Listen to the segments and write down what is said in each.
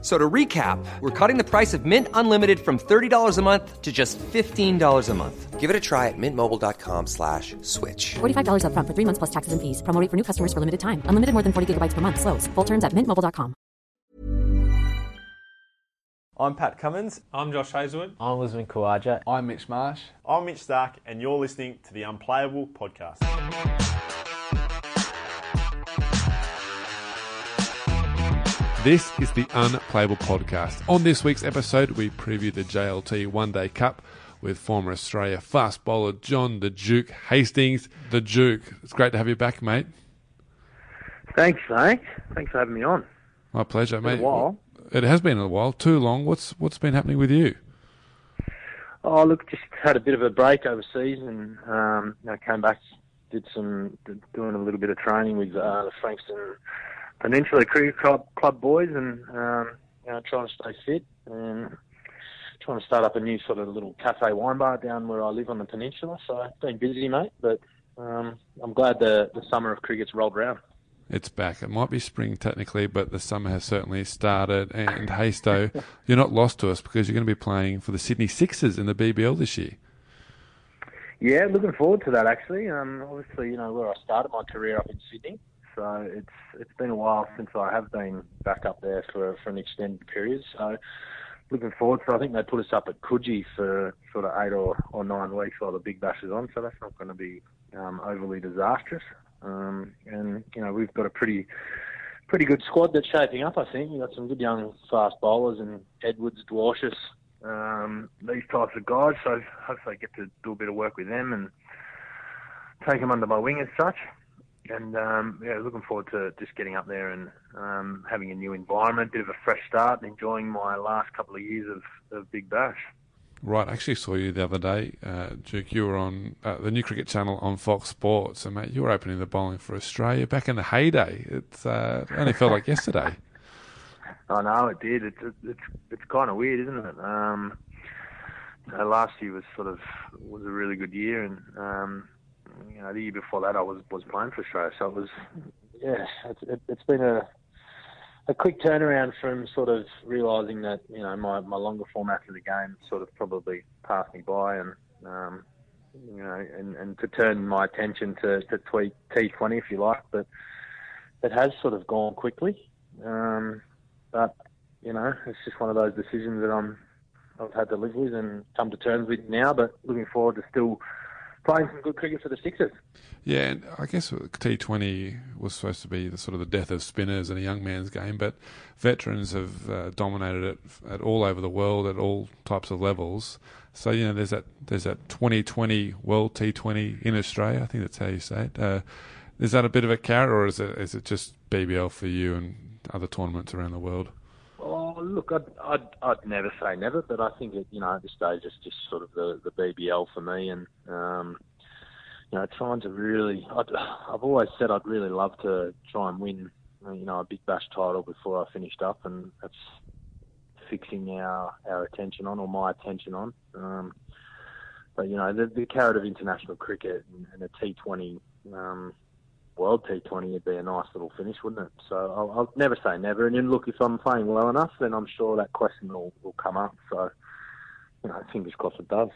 F- So to recap, we're cutting the price of Mint Unlimited from $30 a month to just $15 a month. Give it a try at mintmobile.com slash switch. $45 upfront for three months plus taxes and fees. Promo rate for new customers for limited time. Unlimited more than 40 gigabytes per month. Slows. Full terms at mintmobile.com. I'm Pat Cummins. I'm Josh Hazlewood. I'm Usman Khawaja. I'm Mitch Marsh. I'm Mitch Starc, and you're listening to the Unplayable Podcast. This is the Unplayable Podcast. On this week's episode, we preview the JLT One Day Cup with former Australia fast bowler John the Duke Hastings. The Duke, it's great to have you back, mate. Thanks, mate. Thanks for having me on. My pleasure, Been a mate. while. It has been a while, too long. What's what's been happening with you? Oh, look, just had a bit of a break overseas, and um, know, came back, did some did, doing a little bit of training with uh, the Frankston Peninsula Cricket Club, Club boys, and um, you know, trying to stay fit and trying to start up a new sort of little cafe wine bar down where I live on the peninsula. So I've been busy, mate, but um, I'm glad the the summer of cricket's rolled around. It's back. It might be spring technically, but the summer has certainly started. And Hasto, you're not lost to us because you're going to be playing for the Sydney Sixers in the BBL this year. Yeah, looking forward to that actually. Um, obviously, you know where I started my career up in Sydney, so it's it's been a while since I have been back up there for for an extended period. So looking forward to. I think they put us up at Coogee for sort of eight or, or nine weeks while the Big Bash is on, so that's not going to be um, overly disastrous. Um, and you know we've got a pretty pretty good squad that's shaping up. I think we've got some good young fast bowlers and Edwards, Dwarshuis, um, these types of guys. So hopefully I get to do a bit of work with them and take them under my wing as such. And um, yeah, looking forward to just getting up there and um, having a new environment, a bit of a fresh start, and enjoying my last couple of years of, of Big Bash. Right, I actually saw you the other day, uh, Duke. You were on uh, the new cricket channel on Fox Sports, and mate, you were opening the bowling for Australia back in the heyday. It's uh, it only felt like yesterday. I know it did. It's it's it's kind of weird, isn't it? Um, you know, last year was sort of was a really good year, and um, you know the year before that I was was playing for Australia, so it was yeah. It's, it, it's been a a quick turnaround from sort of realising that you know my my longer format of the game sort of probably passed me by, and um, you know, and, and to turn my attention to to tweet T20 if you like, but it has sort of gone quickly. Um, but you know, it's just one of those decisions that I'm I've had to live with and come to terms with now. But looking forward to still playing some good cricket for the Sixers. Yeah, and I guess T20 was supposed to be the sort of the death of spinners and a young man's game, but veterans have uh, dominated it at all over the world at all types of levels. So you know, there's that there's that 2020 World T20 in Australia. I think that's how you say it. Uh, is that a bit of a carrot, or is it is it just BBL for you and other tournaments around the world? Oh, look, I'd, I'd, I'd never say never, but I think, it, you know, at this stage it's just sort of the, the BBL for me. And, um, you know, trying to really, I'd, I've always said I'd really love to try and win, you know, a Big Bash title before I finished up. And that's fixing our, our attention on, or my attention on. Um, but, you know, the, the carrot of international cricket and, and a T20, um, World T20 it'd be a nice little finish, wouldn't it? So I'll, I'll never say never. And then look, if I'm playing well enough, then I'm sure that question will, will come up. So, you know, fingers crossed it does.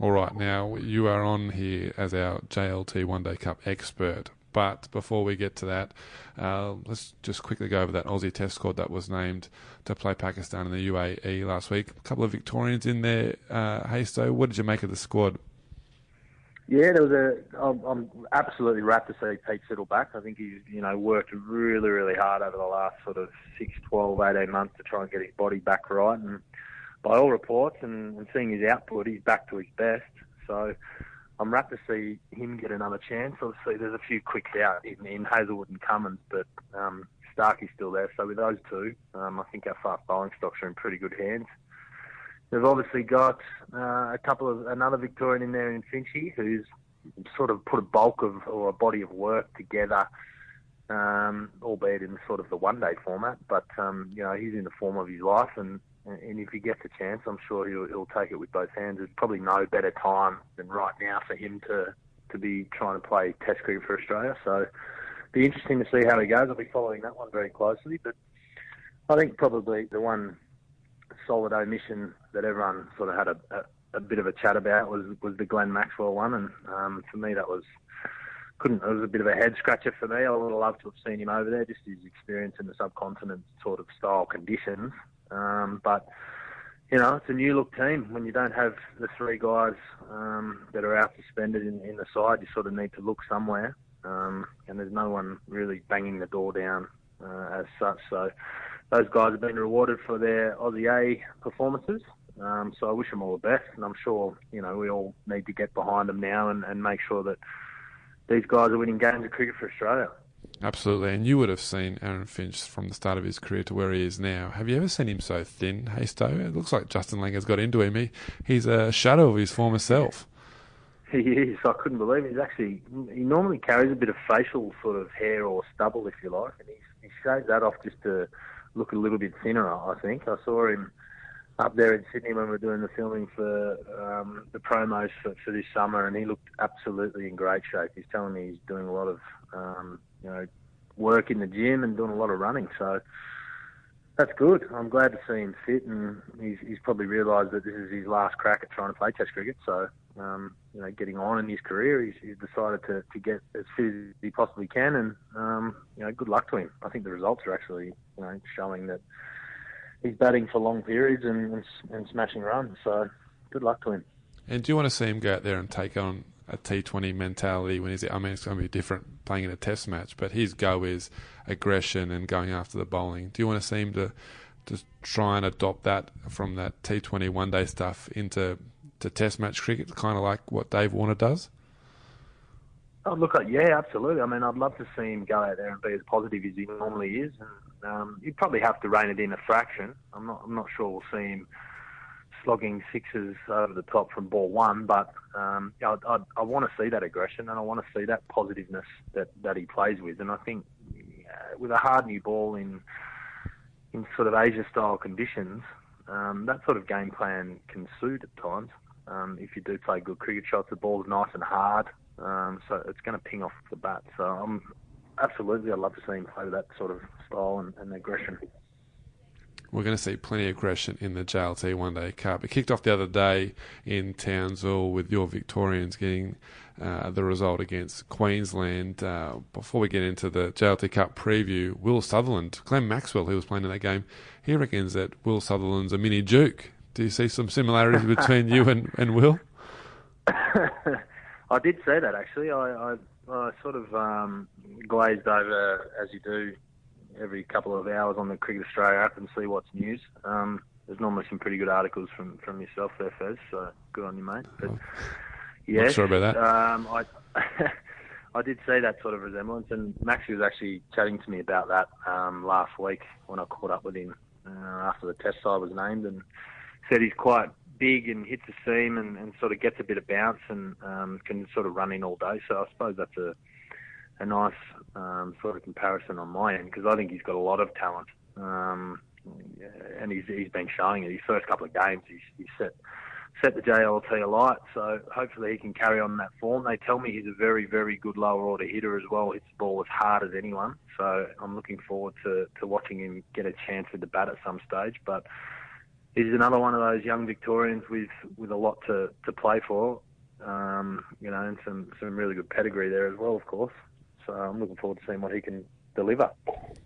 All right, now you are on here as our JLT One Day Cup expert. But before we get to that, uh, let's just quickly go over that Aussie Test squad that was named to play Pakistan in the UAE last week. A couple of Victorians in there. Uh, Hasto, what did you make of the squad? Yeah, there was a. I'm, I'm absolutely rapt to see Pete Siddle back. I think he's, you know, worked really, really hard over the last sort of 6, 12, 18 months to try and get his body back right. And by all reports and, and seeing his output, he's back to his best. So I'm rapt to see him get another chance. Obviously, there's a few quicks out in, in Hazlewood and Cummins, but um, Starkey's still there. So with those two, um, I think our fast bowling stocks are in pretty good hands. They've obviously got uh, a couple of another Victorian in there in Finchy, who's sort of put a bulk of or a body of work together um, albeit in sort of the one-day format. But um, you know, he's in the form of his life, and and if he gets a chance, I'm sure he'll, he'll take it with both hands. There's probably no better time than right now for him to to be trying to play Test cricket for Australia. So, be interesting to see how he goes. I'll be following that one very closely. But I think probably the one solid omission that everyone sort of had a, a, a bit of a chat about was was the Glenn Maxwell one, and um, for me that was couldn't. It was a bit of a head scratcher for me. I would have loved to have seen him over there, just his experience in the subcontinent sort of style conditions. Um, but you know, it's a new look team. When you don't have the three guys um, that are out suspended in, in the side, you sort of need to look somewhere. Um, and there's no one really banging the door down uh, as such. So those guys have been rewarded for their Aussie A performances. Um, so I wish them all the best, and I'm sure you know we all need to get behind them now and, and make sure that these guys are winning games of cricket for Australia. Absolutely, and you would have seen Aaron Finch from the start of his career to where he is now. Have you ever seen him so thin, Hasto? It looks like Justin Langer has got into him. He, he's a shadow of his former self. He is. I couldn't believe it. He's actually. He normally carries a bit of facial sort of hair or stubble, if you like, and he, he shaves that off just to look a little bit thinner. I think I saw him up there in Sydney when we were doing the filming for um, the promos for, for this summer, and he looked absolutely in great shape. He's telling me he's doing a lot of um, you know, work in the gym and doing a lot of running. So that's good. I'm glad to see him fit, and he's, he's probably realised that this is his last crack at trying to play Test cricket. So, um, you know, getting on in his career, he's, he's decided to, to get as fit as he possibly can, and um, you know, good luck to him. I think the results are actually, you know, showing that he's batting for long periods and, and, and smashing runs. So, good luck to him. And do you want to see him go out there and take on a T20 mentality when he's. I mean, it's going to be different playing in a Test match, but his go is aggression and going after the bowling. Do you want to see him to to try and adopt that from that T20 one day stuff into to Test match cricket, kind of like what Dave Warner does? Oh, look, yeah, absolutely. I mean, I'd love to see him go out there and be as positive as he normally is, and um, you'd probably have to rein it in a fraction. I'm not, I'm not sure we'll see him slogging sixes over the top from ball one, but um, I, I, I want to see that aggression and I want to see that positiveness that, that he plays with. And I think uh, with a hard new ball in in sort of Asia style conditions, um, that sort of game plan can suit at times. Um, if you do play good cricket shots, the ball's nice and hard, um, so it's going to ping off the bat. So I'm absolutely, I'd love to see him play that sort of style and, and aggression we're going to see plenty of aggression in the JLT One Day Cup. It kicked off the other day in Townsville with your Victorians getting uh, the result against Queensland. Uh, before we get into the JLT Cup preview, Will Sutherland, Glenn Maxwell, who was playing in that game, he reckons that Will Sutherland's a mini Duke. Do you see some similarities between you and, and Will? I did say that actually. I, I, I sort of um, glazed over, as you do, every couple of hours on the Cricket Australia app and see what's news. Um, there's normally some pretty good articles from, from yourself there, Fez. So good on you, mate. But oh, yeah, sorry about that. Um, I I did see that sort of resemblance, and Maxie was actually chatting to me about that um, last week when I caught up with him uh, after the test side was named, and said he's quite big and hits the seam and, and sort of gets a bit of bounce and um, can sort of run in all day. So I suppose that's a a nice um, sort of comparison on my end because I think he's got a lot of talent, um, and he's he's been showing it. His first couple of games, he's, he's set set the JLT alight. So hopefully he can carry on that form. They tell me he's a very very good lower order hitter as well. Hits the ball as hard as anyone. So I'm looking forward to to watching him get a chance with the bat at some stage, but. He's another one of those young Victorians with, with a lot to, to play for, um, you know, and some, some really good pedigree there as well, of course. So I'm looking forward to seeing what he can deliver.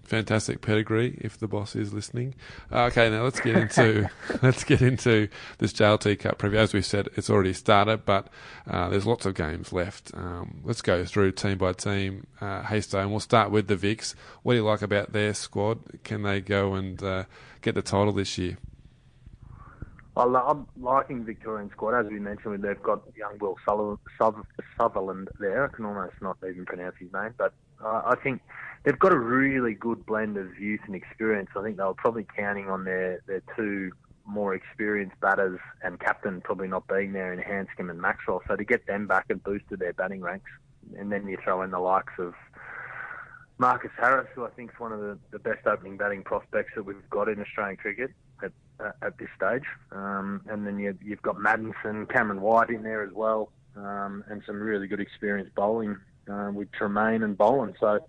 Fantastic pedigree, if the boss is listening. Uh, okay, now let's get into let's get into this JLT Cup preview. As we said, it's already started, but uh, there's lots of games left. Um, let's go through team by team. Uh, Haystone, we'll start with the Vics. What do you like about their squad? Can they go and uh, get the title this year? I'm liking Victorian squad. As we mentioned, they've got young Will Sutherland there. I can almost not even pronounce his name, but uh, I think they've got a really good blend of youth and experience. I think they were probably counting on their, their two more experienced batters and captain probably not being there in Handscomb and Maxwell. So to get them back and boosted their batting ranks, and then you throw in the likes of Marcus Harris, who I think is one of the, the best opening batting prospects that we've got in Australian cricket uh, at this stage. Um, and then you, you've got Maddinson, Cameron White in there as well, um, and some really good experience bowling uh, with Tremaine and Boland. So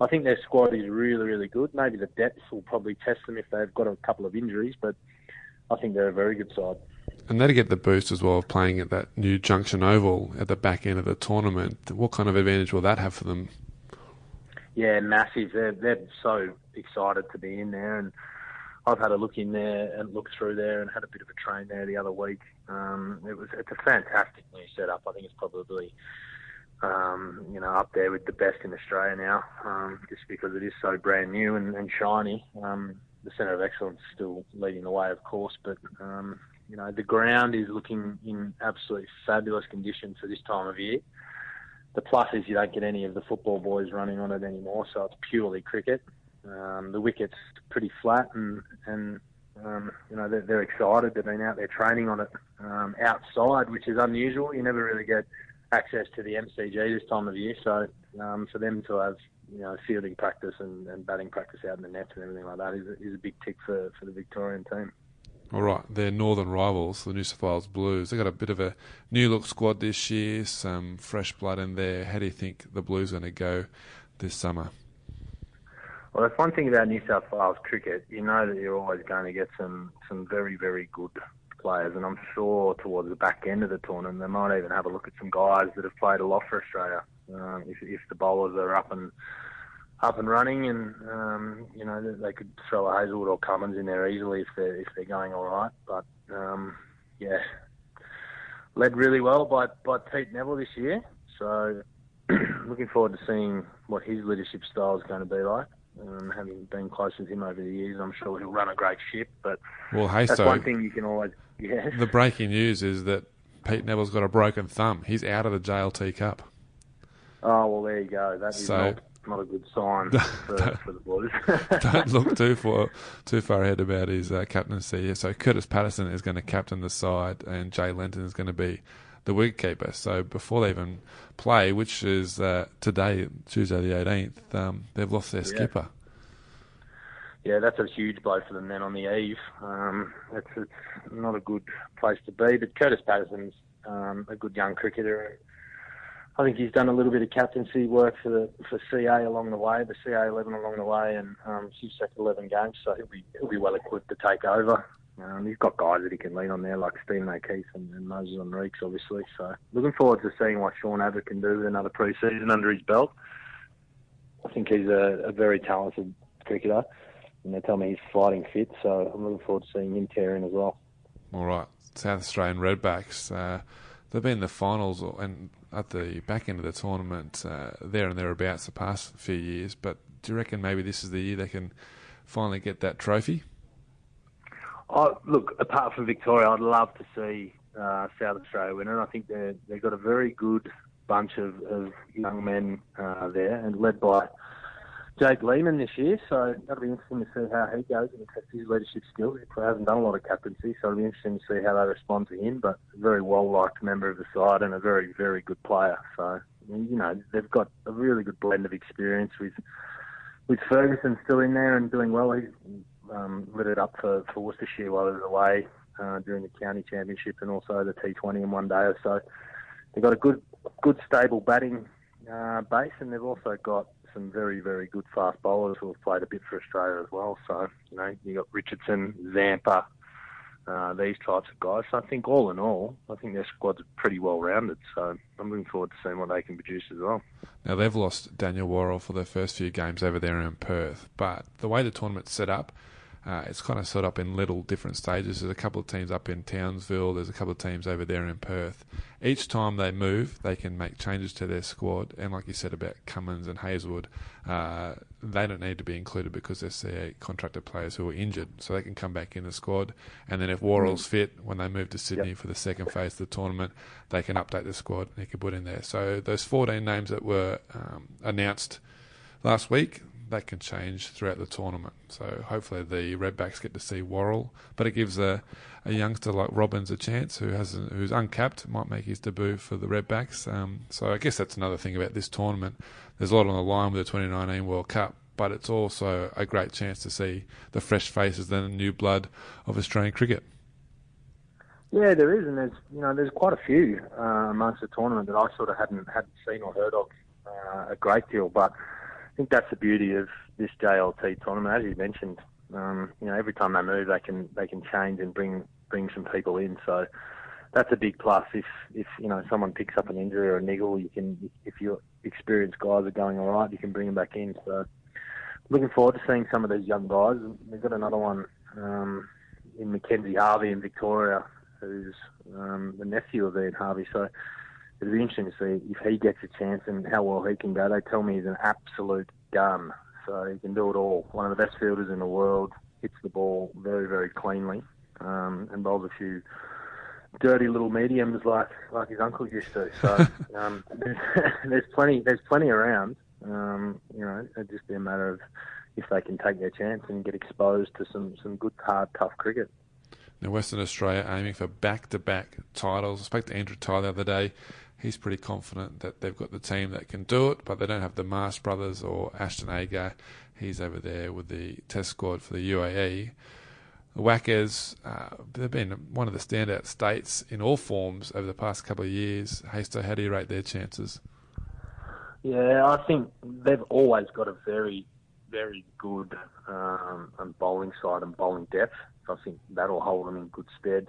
I think their squad is really, really good. Maybe the depth will probably test them if they've got a couple of injuries, but I think they're a very good side. And they get the boost as well of playing at that new Junction Oval at the back end of the tournament. What kind of advantage will that have for them? Yeah, massive. They're they're so excited to be in there, and I've had a look in there and look through there, and had a bit of a train there the other week. Um, it was it's a fantastic new setup. I think it's probably um, you know up there with the best in Australia now, um, just because it is so brand new and, and shiny. Um, the Centre of Excellence is still leading the way, of course, but um, you know the ground is looking in absolutely fabulous condition for this time of year the plus is you don't get any of the football boys running on it anymore, so it's purely cricket. Um, the wicket's pretty flat, and and um, you know they're, they're, excited. They've been out there training on it um, outside, which is unusual. You never really get access to the MCG this time of year, so um, for them to have you know fielding practice and, and batting practice out in the nets and everything like that is, is a big tick for, for the Victorian team. All right, their northern rivals, the New South Wales Blues, they got a bit of a new look squad this year, some fresh blood in there. How do you think the Blues are going to go this summer? Well, that's one thing about New South Wales cricket. You know that you're always going to get some some very very good players, and I'm sure towards the back end of the tournament they might even have a look at some guys that have played a lot for Australia. Um, if, if the bowlers are up and up and running, and um, you know they could throw a Hazlewood or Cummins in there easily if they're if they're going all right. But um, yeah, led really well by by Pete Nevill this year. So looking forward to seeing what his leadership style is going to be like. Um, having been close with him over the years, I'm sure he'll run a great ship. But well, hey, that's so one thing you can always. Yeah. The breaking news is that Pete Nevill's got a broken thumb. He's out of the JLT Cup. Oh well, there you go. That is so, not not a good sign for, for the Blues. don't look too far too far ahead about his uh, captaincy. So Kurtis Patterson is going to captain the side, and Jay Lenton is going to be the wicketkeeper. So before they even play, which is uh, today, Tuesday the 18th, um, they've lost their skipper. Yeah, that's a huge blow for them then on the eve. Um, it's, it's not a good place to be, but Kurtis Patterson's um, a good young cricketer I think he's done a little bit of captaincy work for the for CA along the way, the CA eleven along the way, and um, he's second eleven games, so he'll be he'll be well equipped to take over. Um, he's got guys that he can lean on there, like Stephen O'Keefe and, and Moises Henriques, obviously. So looking forward to seeing what Sean Abbott can do with another pre-season under his belt. I think he's a, a very talented cricketer, and they tell me he's fighting fit, so I'm looking forward to seeing him tear in as well. All right, South Australian Redbacks. Uh, they've been in the finals and at the back end of the tournament, uh, there and thereabouts the past few years. But do you reckon maybe this is the year they can finally get that trophy? Oh, look, apart from Victoria, I'd love to see uh, South Australia win, and I think they they've got a very good bunch of, of young men uh, there, and led by Jake Lehmann this year, so that'll be interesting to see how he goes and test his leadership skills. He hasn't done a lot of captaincy, so it'll be interesting to see how they respond to him. But a very well liked member of the side and a very, very good player. So you know they've got a really good blend of experience with with Ferguson still in there and doing well. He's um, lit it up for, for Worcestershire while he was away uh, during the county championship and also the T20 in one day or so. They've got a good, good stable batting uh, base, and they've also got some very, very good fast bowlers who have played a bit for Australia as well. So, you know, you got Richardson, Zampa, uh, these types of guys. So I think all in all, I think their squad's pretty well rounded. So I'm looking forward to seeing what they can produce as well. Now they've lost Daniel Worrall for their first few games over there in Perth, but the way the tournament's set up, uh, it's kind of set up in little different stages. There's a couple of teams up in Townsville. There's a couple of teams over there in Perth. Each time they move, they can make changes to their squad. And like you said about Cummins and Hazlewood, uh, they don't need to be included because they're CA contracted players who are injured, so they can come back in the squad. And then if Worrall's fit, when they move to Sydney yep. for the second phase of the tournament, they can update the squad. And they can put in there. So those 14 names that were um, announced last week, that can change throughout the tournament. So hopefully the Redbacks get to see Worrall, but it gives a, a youngster like Robbins a chance who has who's uncapped, might make his debut for the Redbacks. Um, so I guess that's another thing about this tournament. There's a lot on the line with the 2019 World Cup, but it's also a great chance to see the fresh faces and the new blood of Australian cricket. Yeah, there is, and there's you know there's quite a few uh, amongst the tournament that I sort of hadn't hadn't seen or heard of uh, a great deal. But think that's the beauty of this JLT tournament, as you mentioned. Um, you know, every time they move, they can they can change and bring bring some people in. So that's a big plus. If if you know someone picks up an injury or a niggle, you can if your experienced guys are going all right, you can bring them back in. So looking forward to seeing some of these young guys. We've got another one um, in Mackenzie Harvey in Victoria who's um, the nephew of Ian Harvey. So it'll be interesting to see if he gets a chance and how well he can go. They tell me he's an absolute gun, so he can do it all. One of the best fielders in the world, hits the ball very, very cleanly, um, and bowls a few dirty little mediums like like his uncle used to. So um, there's, there's plenty there's plenty around. Um, you know, it'd just be a matter of if they can take their chance and get exposed to some some good, hard, tough cricket. Now, Western Australia aiming for back to back titles. I spoke to Andrew Tye the other day. He's pretty confident that they've got the team that can do it, but they don't have the Marsh brothers or Ashton Agar. He's over there with the test squad for the UAE. The Wackers, uh, they've been one of the standout states in all forms over the past couple of years. Hasto, how do you rate their chances? Yeah, I think they've always got a very, very good um, bowling side and bowling depth. So I think that'll hold them in good stead.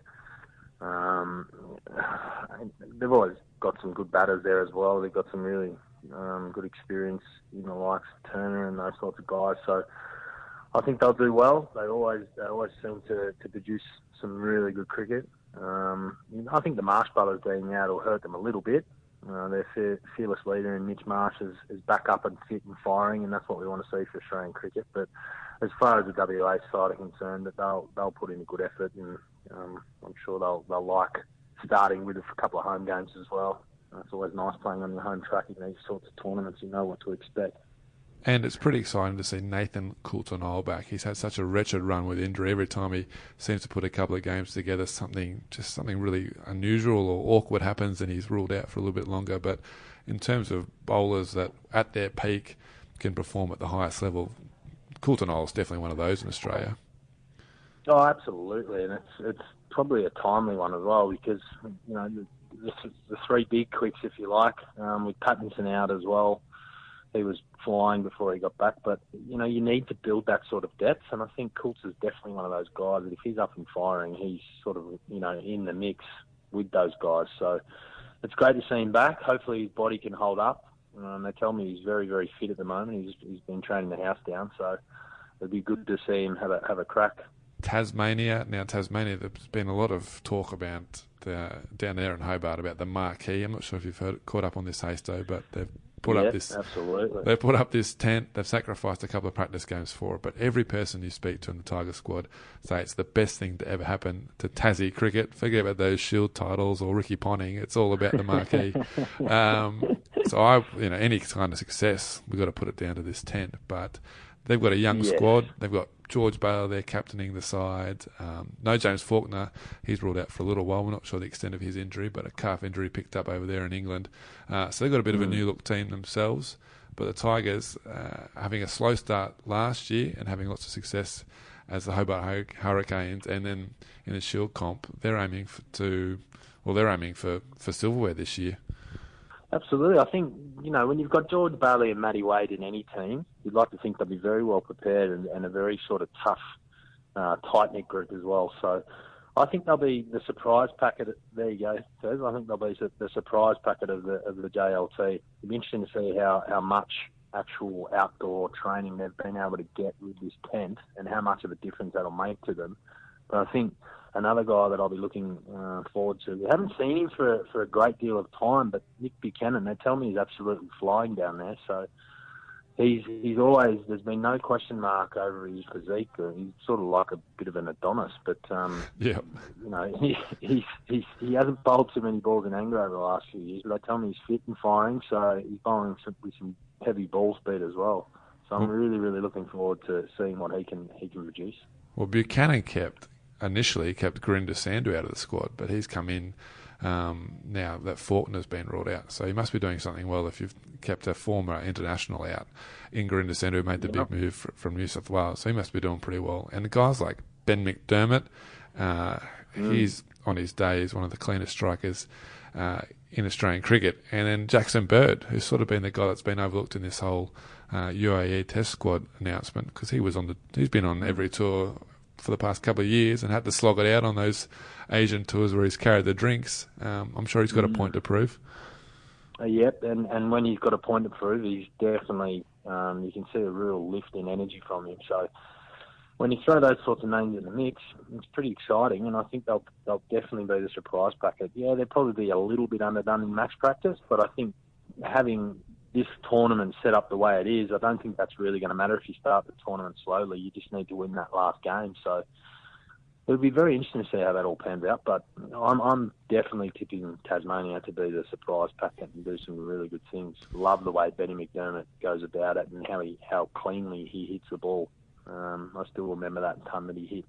Um, they've always some good batters there as well. They've got some really um, good experience in the likes of Turner and those sorts of guys. So I think they'll do well. They always they always seem to, to produce some really good cricket. Um, I think the Marsh brothers being out will hurt them a little bit. Uh, their fearless leader in Mitch Marsh is, is back up and fit and firing, and that's what we want to see for Australian cricket. But as far as the WA side are concerned, that they'll they'll put in a good effort, and um, I'm sure they'll they'll like starting with a couple of home games as well. It's always nice playing on your home track in these sorts of tournaments. You know what to expect. And it's pretty exciting to see Nathan Coulter-Nile back. He's had such a wretched run with injury. Every time he seems to put a couple of games together, something just something really unusual or awkward happens, and he's ruled out for a little bit longer. But in terms of bowlers that at their peak can perform at the highest level, Coulter-Nile is definitely one of those in Australia. Oh, absolutely, and it's it's probably a timely one as well because you know the, the, the three big quicks, if you like, um, with Pattinson out as well he was flying before he got back. But you know, you need to build that sort of depth, and I think Coulter is definitely one of those guys that if he's up and firing, he's sort of you know in the mix with those guys. So it's great to see him back. Hopefully his body can hold up. Um, they tell me he's very very fit at the moment. He's he's been training the house down, so it'd be good to see him have a have a crack. Tasmania. Now, Tasmania, there's been a lot of talk about the, down there in Hobart about the marquee. I'm not sure if you've heard, caught up on this, Hasto, but they've put yep, up this absolutely. They've put up this tent. They've sacrificed a couple of practice games for it, but every person you speak to in the Tiger squad say it's the best thing to ever happen to Tassie cricket. Forget about those Shield titles or Ricky Ponting. It's all about the marquee. um, so I, you know, any kind of success, we've got to put it down to this tent. But they've got a young yes. squad. They've got George Bailey there captaining the side. Um, no James Faulkner. He's ruled out for a little while. We're not sure the extent of his injury, but a calf injury picked up over there in England. Uh, so they've got a bit mm. of a hmm. new look team themselves. But the Tigers, uh, having a slow start last year and having lots of success as the Hobart Hurricanes, and then in the Shield comp, they're aiming for, to, well, they're aiming for, for silverware this year. Absolutely. I think, you know, when you've got George Bailey and Matty Wade in any team, you'd like to think they'll be very well prepared and, and a very sort of tough, uh, tight knit group as well. So I think they'll be the surprise packet. There you go. I think they'll be the surprise packet of the of the JLT. It'll be interesting to see how, how much actual outdoor training they've been able to get with this tent and how much of a difference that'll make to them. But I think another guy that I'll be looking uh, forward to. We haven't seen him for for a great deal of time, but Nick Buchanan, they tell me he's absolutely flying down there. So he's he's always there's been no question mark over his physique. He's sort of like a bit of an Adonis, but um, yeah, you know he he's, he's he hasn't bowled too many balls in anger over the last few years. But they tell me he's fit and firing, so he's bowling with some heavy ball speed as well. So I'm really, really looking forward to seeing what he can he can produce. Well, Buchanan kept initially kept Gurinder Sandhu out of the squad, but he's come in um, now that Faulkner's been ruled out. So he must be doing something well if you've kept a former international out in Gurinder Sandhu, who made the yep. big move fr- from New South Wales. So he must be doing pretty well. And the guys like Ben McDermott, uh, mm. he's on his day is one of the cleanest strikers uh, in Australian cricket. And then Jackson Bird, who's sort of been the guy that's been overlooked in this whole uh, UAE Test squad announcement because he was on the he's been on every tour for the past couple of years and had to slog it out on those Asian tours where he's carried the drinks. Um, I'm sure he's got a point to prove. Uh, yep, and and when he's got a point to prove, he's definitely um, you can see a real lift in energy from him. So when you throw those sorts of names in the mix, it's pretty exciting, and I think they'll they'll definitely be the surprise packet. Yeah, they'll probably be a little bit underdone in match practice, but I think having this tournament set up the way it is, I don't think that's really going to matter if you start the tournament slowly. You just need to win that last game. So it'll be very interesting to see how that all pans out. But I'm, I'm definitely tipping Tasmania to be the surprise packet and do some really good things. Love the way Benny McDermott goes about it and how he how cleanly he hits the ball. Um, I still remember that ton that he hit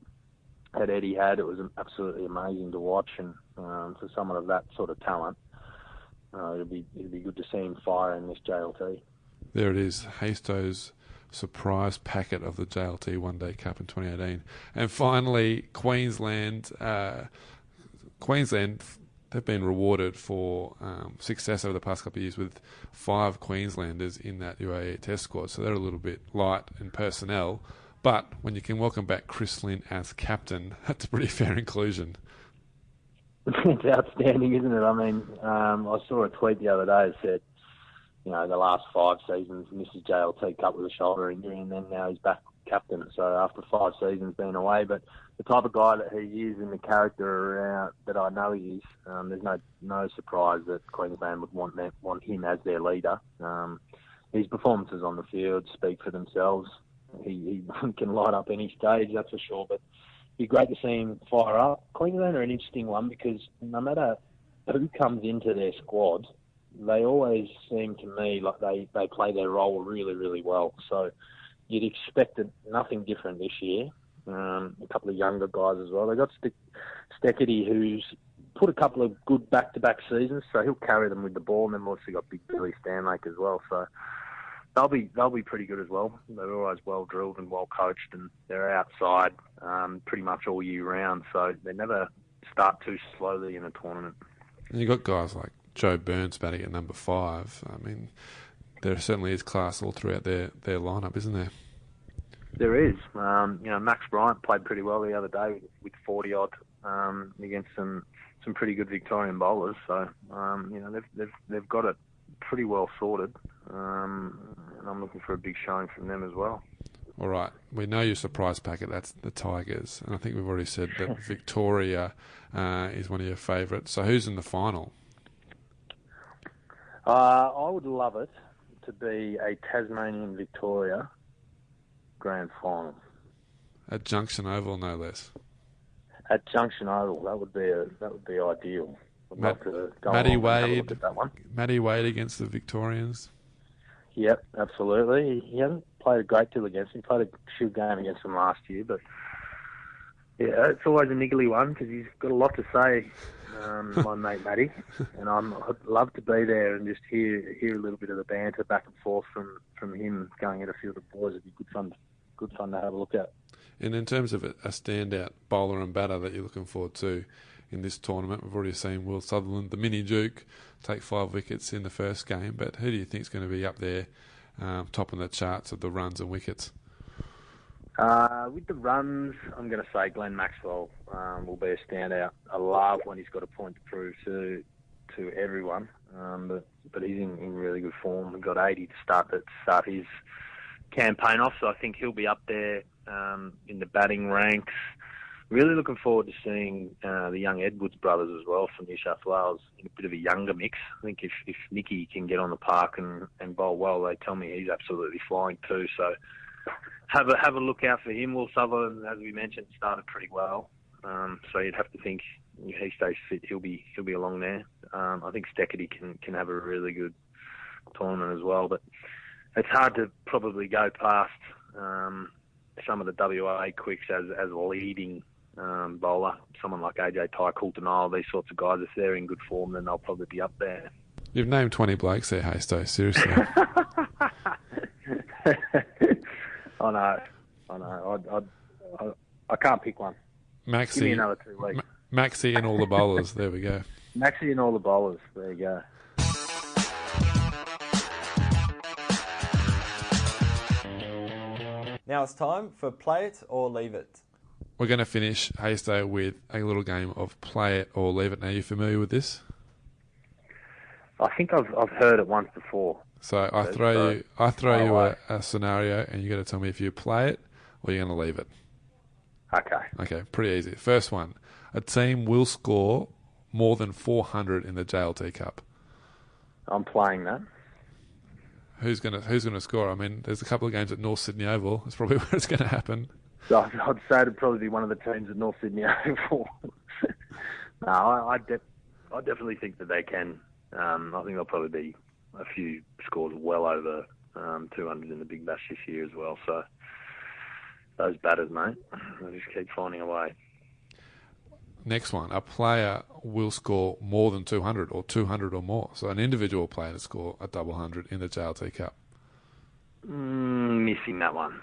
at Etihad. It was absolutely amazing to watch, and um, for someone of that sort of talent, uh, it'll be it'll be good to see him fire in this JLT. There it is, Hasto's surprise packet of the JLT One Day Cup in 2018, and finally Queensland. Uh, Queensland they've been rewarded for um, success over the past couple of years with five Queenslanders in that UAE Test squad, so they're a little bit light in personnel. But when you can welcome back Chris Lynn as captain, that's a pretty fair inclusion. it's outstanding, isn't it? I mean, um, I saw a tweet the other day that said, you know, the last five seasons, Mrs. JLT cut with a shoulder injury, and then now he's back captain. So after five seasons being away, but the type of guy that he is and the character around that I know he is, um, there's no no surprise that Queensland would want them, want him as their leader. Um, his performances on the field speak for themselves. He, he can light up any stage, that's for sure. But be great to see him fire up. Queensland are an interesting one because no matter who comes into their squad, they always seem to me like they, they play their role really, really well. So you'd expect nothing different this year. Um, a couple of younger guys as well. They got Ste- Steketee, who's put a couple of good back-to-back seasons, so he'll carry them with the ball. And then we've also got Big Billy Stanlake as well. So they'll be they'll be pretty good as well. They're always well drilled and well coached, and they're outside um, pretty much all year round. So they never start too slowly in a tournament. And you got guys like Joe Burns batting at number five. I mean, there certainly is class all throughout their their lineup, isn't there? There is. Um, you know, Max Bryant played pretty well the other day with 40 odd um, against some some pretty good Victorian bowlers. So um, you know they've they've they've got it pretty well sorted, um, and I'm looking for a big showing from them as well. All right, we know your surprise packet. That's the Tigers, and I think we've already said that Victoria uh, is one of your favourites. So who's in the final? Uh, I would love it to be a Tasmanian Victoria grand final at Junction Oval, no less. At Junction Oval, that would be a, that would be ideal. Matt, Matty Wade, Matty Wade against the Victorians. Yep, absolutely. He hasn't played a great deal against him. He played a shield game against him last year, but yeah, it's always a niggly one because he's got a lot to say, um, my mate Matty, and I'm, I'd love to be there and just hear hear a little bit of the banter back and forth from, from him going at a few of the boys. It'd be good fun, good fun to have a look at. And in terms of a standout bowler and batter that you're looking forward to, in this tournament. We've already seen Will Sutherland, the mini Duke, take five wickets in the first game. But who do you think is going to be up there, um, topping the charts of the runs and wickets? Uh, with the runs, I'm going to say Glenn Maxwell um, will be a standout. I love when he's got a point to prove to to everyone, um, but but he's in, in really good form. He got 80 to start to start his campaign off, so I think he'll be up there um, in the batting ranks really looking forward to seeing uh, the young Edwards brothers as well from New South Wales in a bit of a younger mix. I think if, if Nicky can get on the park and, and bowl well, they tell me he's absolutely flying too. So have a have a look out for him. Will Sutherland, as we mentioned, started pretty well. Um, so you'd have to think if he stays fit, he'll be he'll be along there. Um, I think Steketee can can have a really good tournament as well. But it's hard to probably go past um, some of the WA quicks as as leading um, bowler. Someone like AJ Tye, Coulton Isle, these sorts of guys. If they're in good form, then they'll probably be up there. You've named 20 blokes there, Hasto. Seriously. I know, I know. I, I, I, I can't pick one. Maxi, Give me another two weeks. Ma- Maxi and all the bowlers. There we go. Maxi and all the bowlers. There you go. Now it's time for play it or leave it. We're going to finish Hasto with a little game of play it or leave it. Now, you familiar with this? I think I've I've heard it once before. So I throw so you, I throw you a, a scenario, and you got to tell me if you play it or you're going to leave it. Okay. Okay, pretty easy. First one: a team will score more than 400 in the JLT Cup. I'm playing that. Who's gonna Who's gonna score? I mean, there's a couple of games at North Sydney Oval. It's probably where it's going to happen. So I'd, say it'd probably be one of the teams at North Sydney Oval. no, I, I, de- I definitely think that they can. Um, I think there'll probably be a few scores well over um, 200 in the Big Bash this year as well. So those batters, mate, they just keep finding a way. Next one: a player will score more than 200 or 200 or more. So an individual player to score a double hundred in the JLT Cup. Mm, missing that one.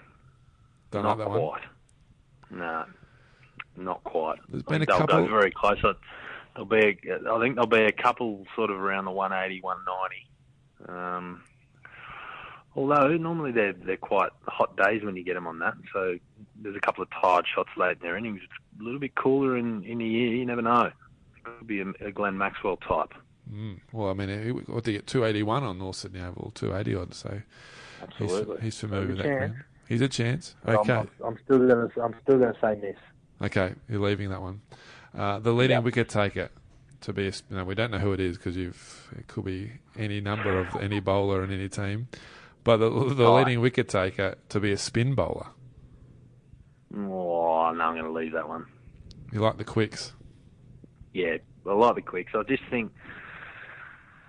Don't not like that one. Quite. No, not quite. There's I been think a they'll couple- go very close. I- There'll be, a, I think there'll be a couple sort of around the 180, 190. Um, although normally they're they're quite hot days when you get them on that. So there's a couple of tired shots late in their innings. It's a little bit cooler in in the year. You never know. It could be a, a Glenn Maxwell type. Mm. Well, I mean, what did he get? 281 on North Sydney Oval, 280 odd. So he's, Absolutely. he's familiar with that ground. He's a chance. Okay. I'm, I'm still gonna I'm still gonna say miss. Okay, you're leaving that one. Uh, the leading Yep. wicket taker to be, a, you know, we don't know who it is because you've it could be any number of any bowler in any team, but the, the Oh. leading wicket taker to be a spin bowler. Oh no, I'm gonna leave that one. You like the quicks? yeah, I like the quicks. I just think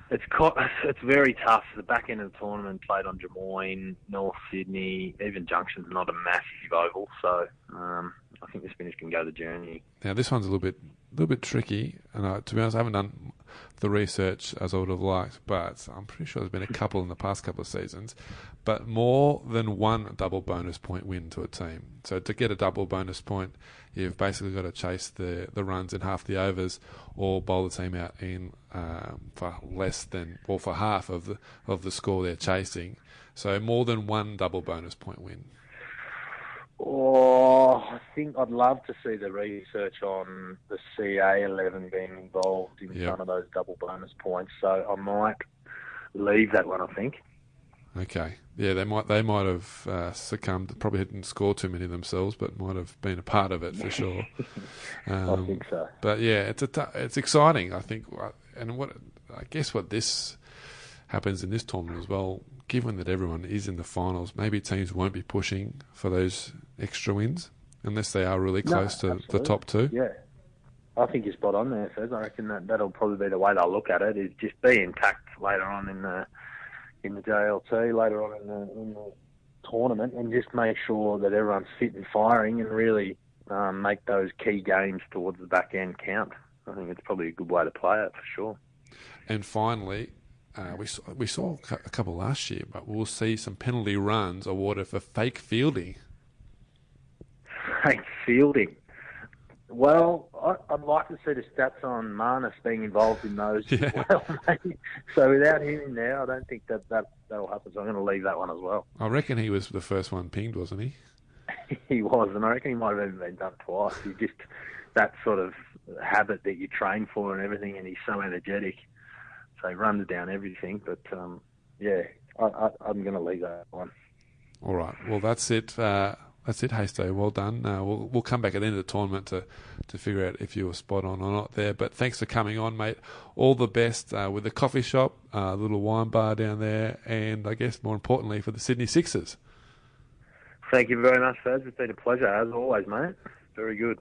it's co- it's very tough. The back end of the tournament played on Drummoyne, North Sydney, even Junction's not a massive oval, so um, I think the spinners can go the journey. Now this one's a little bit, a little bit tricky, and to be honest, I haven't done the research as I would have liked, but I'm pretty sure there's been a couple in the past couple of seasons. But more than one double bonus point win to a team. So to get a double bonus point, you've basically got to chase the, the runs in half the overs, or bowl the team out in um, for less than or for half of the of the score they're chasing. So more than one double bonus point win. Oh, I think I'd love to see the research on the CA 11 being involved in Yep. some of those double bonus points, so I might leave that one, I think. Okay. Yeah, they might they might have uh, succumbed. Probably didn't score too many themselves, but might have been a part of it for sure. Um, I think so. But yeah, it's a t- it's exciting. I think, uh, and what I guess what this happens in this tournament as well. Given that everyone is in the finals, maybe teams won't be pushing for those extra wins unless they are really No, close to the top two. Yeah. I think you're spot on there, Fez. I reckon that that'll probably be the way they'll look at it. Is just be intact later on in the in the JLT, later on in the in the tournament, and just make sure that everyone's fit and firing, and really um, make those key games towards the back end count. I think it's probably a good way to play it for sure. And finally, uh, we saw, we saw a couple last year, but we'll see some penalty runs awarded for fake fielding. Fake fielding. Well, I, I'd like to see the stats on Marnus being involved in those Yeah. as well. Mate. So without him in there, I don't think that, that that'll happen. So I'm going to leave that one as well. I reckon he was the first one pinged, wasn't he? he was, and I reckon he might have even been done twice. He just that sort of habit that you train for and everything, and he's so energetic, so he runs down everything. But um, yeah, I, I, I'm going to leave that one. All right. Well, that's it. Uh, that's it, Hasto. Well done. Uh, we'll we'll come back at the end of the tournament to, to figure out if you were spot on or not there. But thanks for coming on, mate. All the best uh, with the coffee shop, uh, little wine bar down there, and I guess more importantly for the Sydney Sixers. Thank you very much, Faz. It's been a pleasure as always, mate. Very good.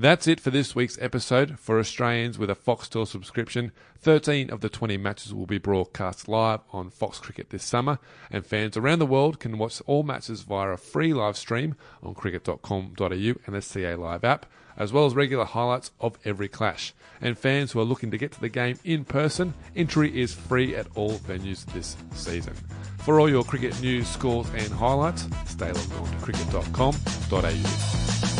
That's it for this week's episode. For Australians with a Foxtel subscription, 13 of the 20 matches will be broadcast live on Fox Cricket this summer, and fans around the world can watch all matches via a free live stream on cricket.com.au and the CA Live app, as well as regular highlights of every clash. And fans who are looking to get to the game in person, entry is free at all venues this season. For all your cricket news, scores, and highlights, stay logged on to cricket.com.au.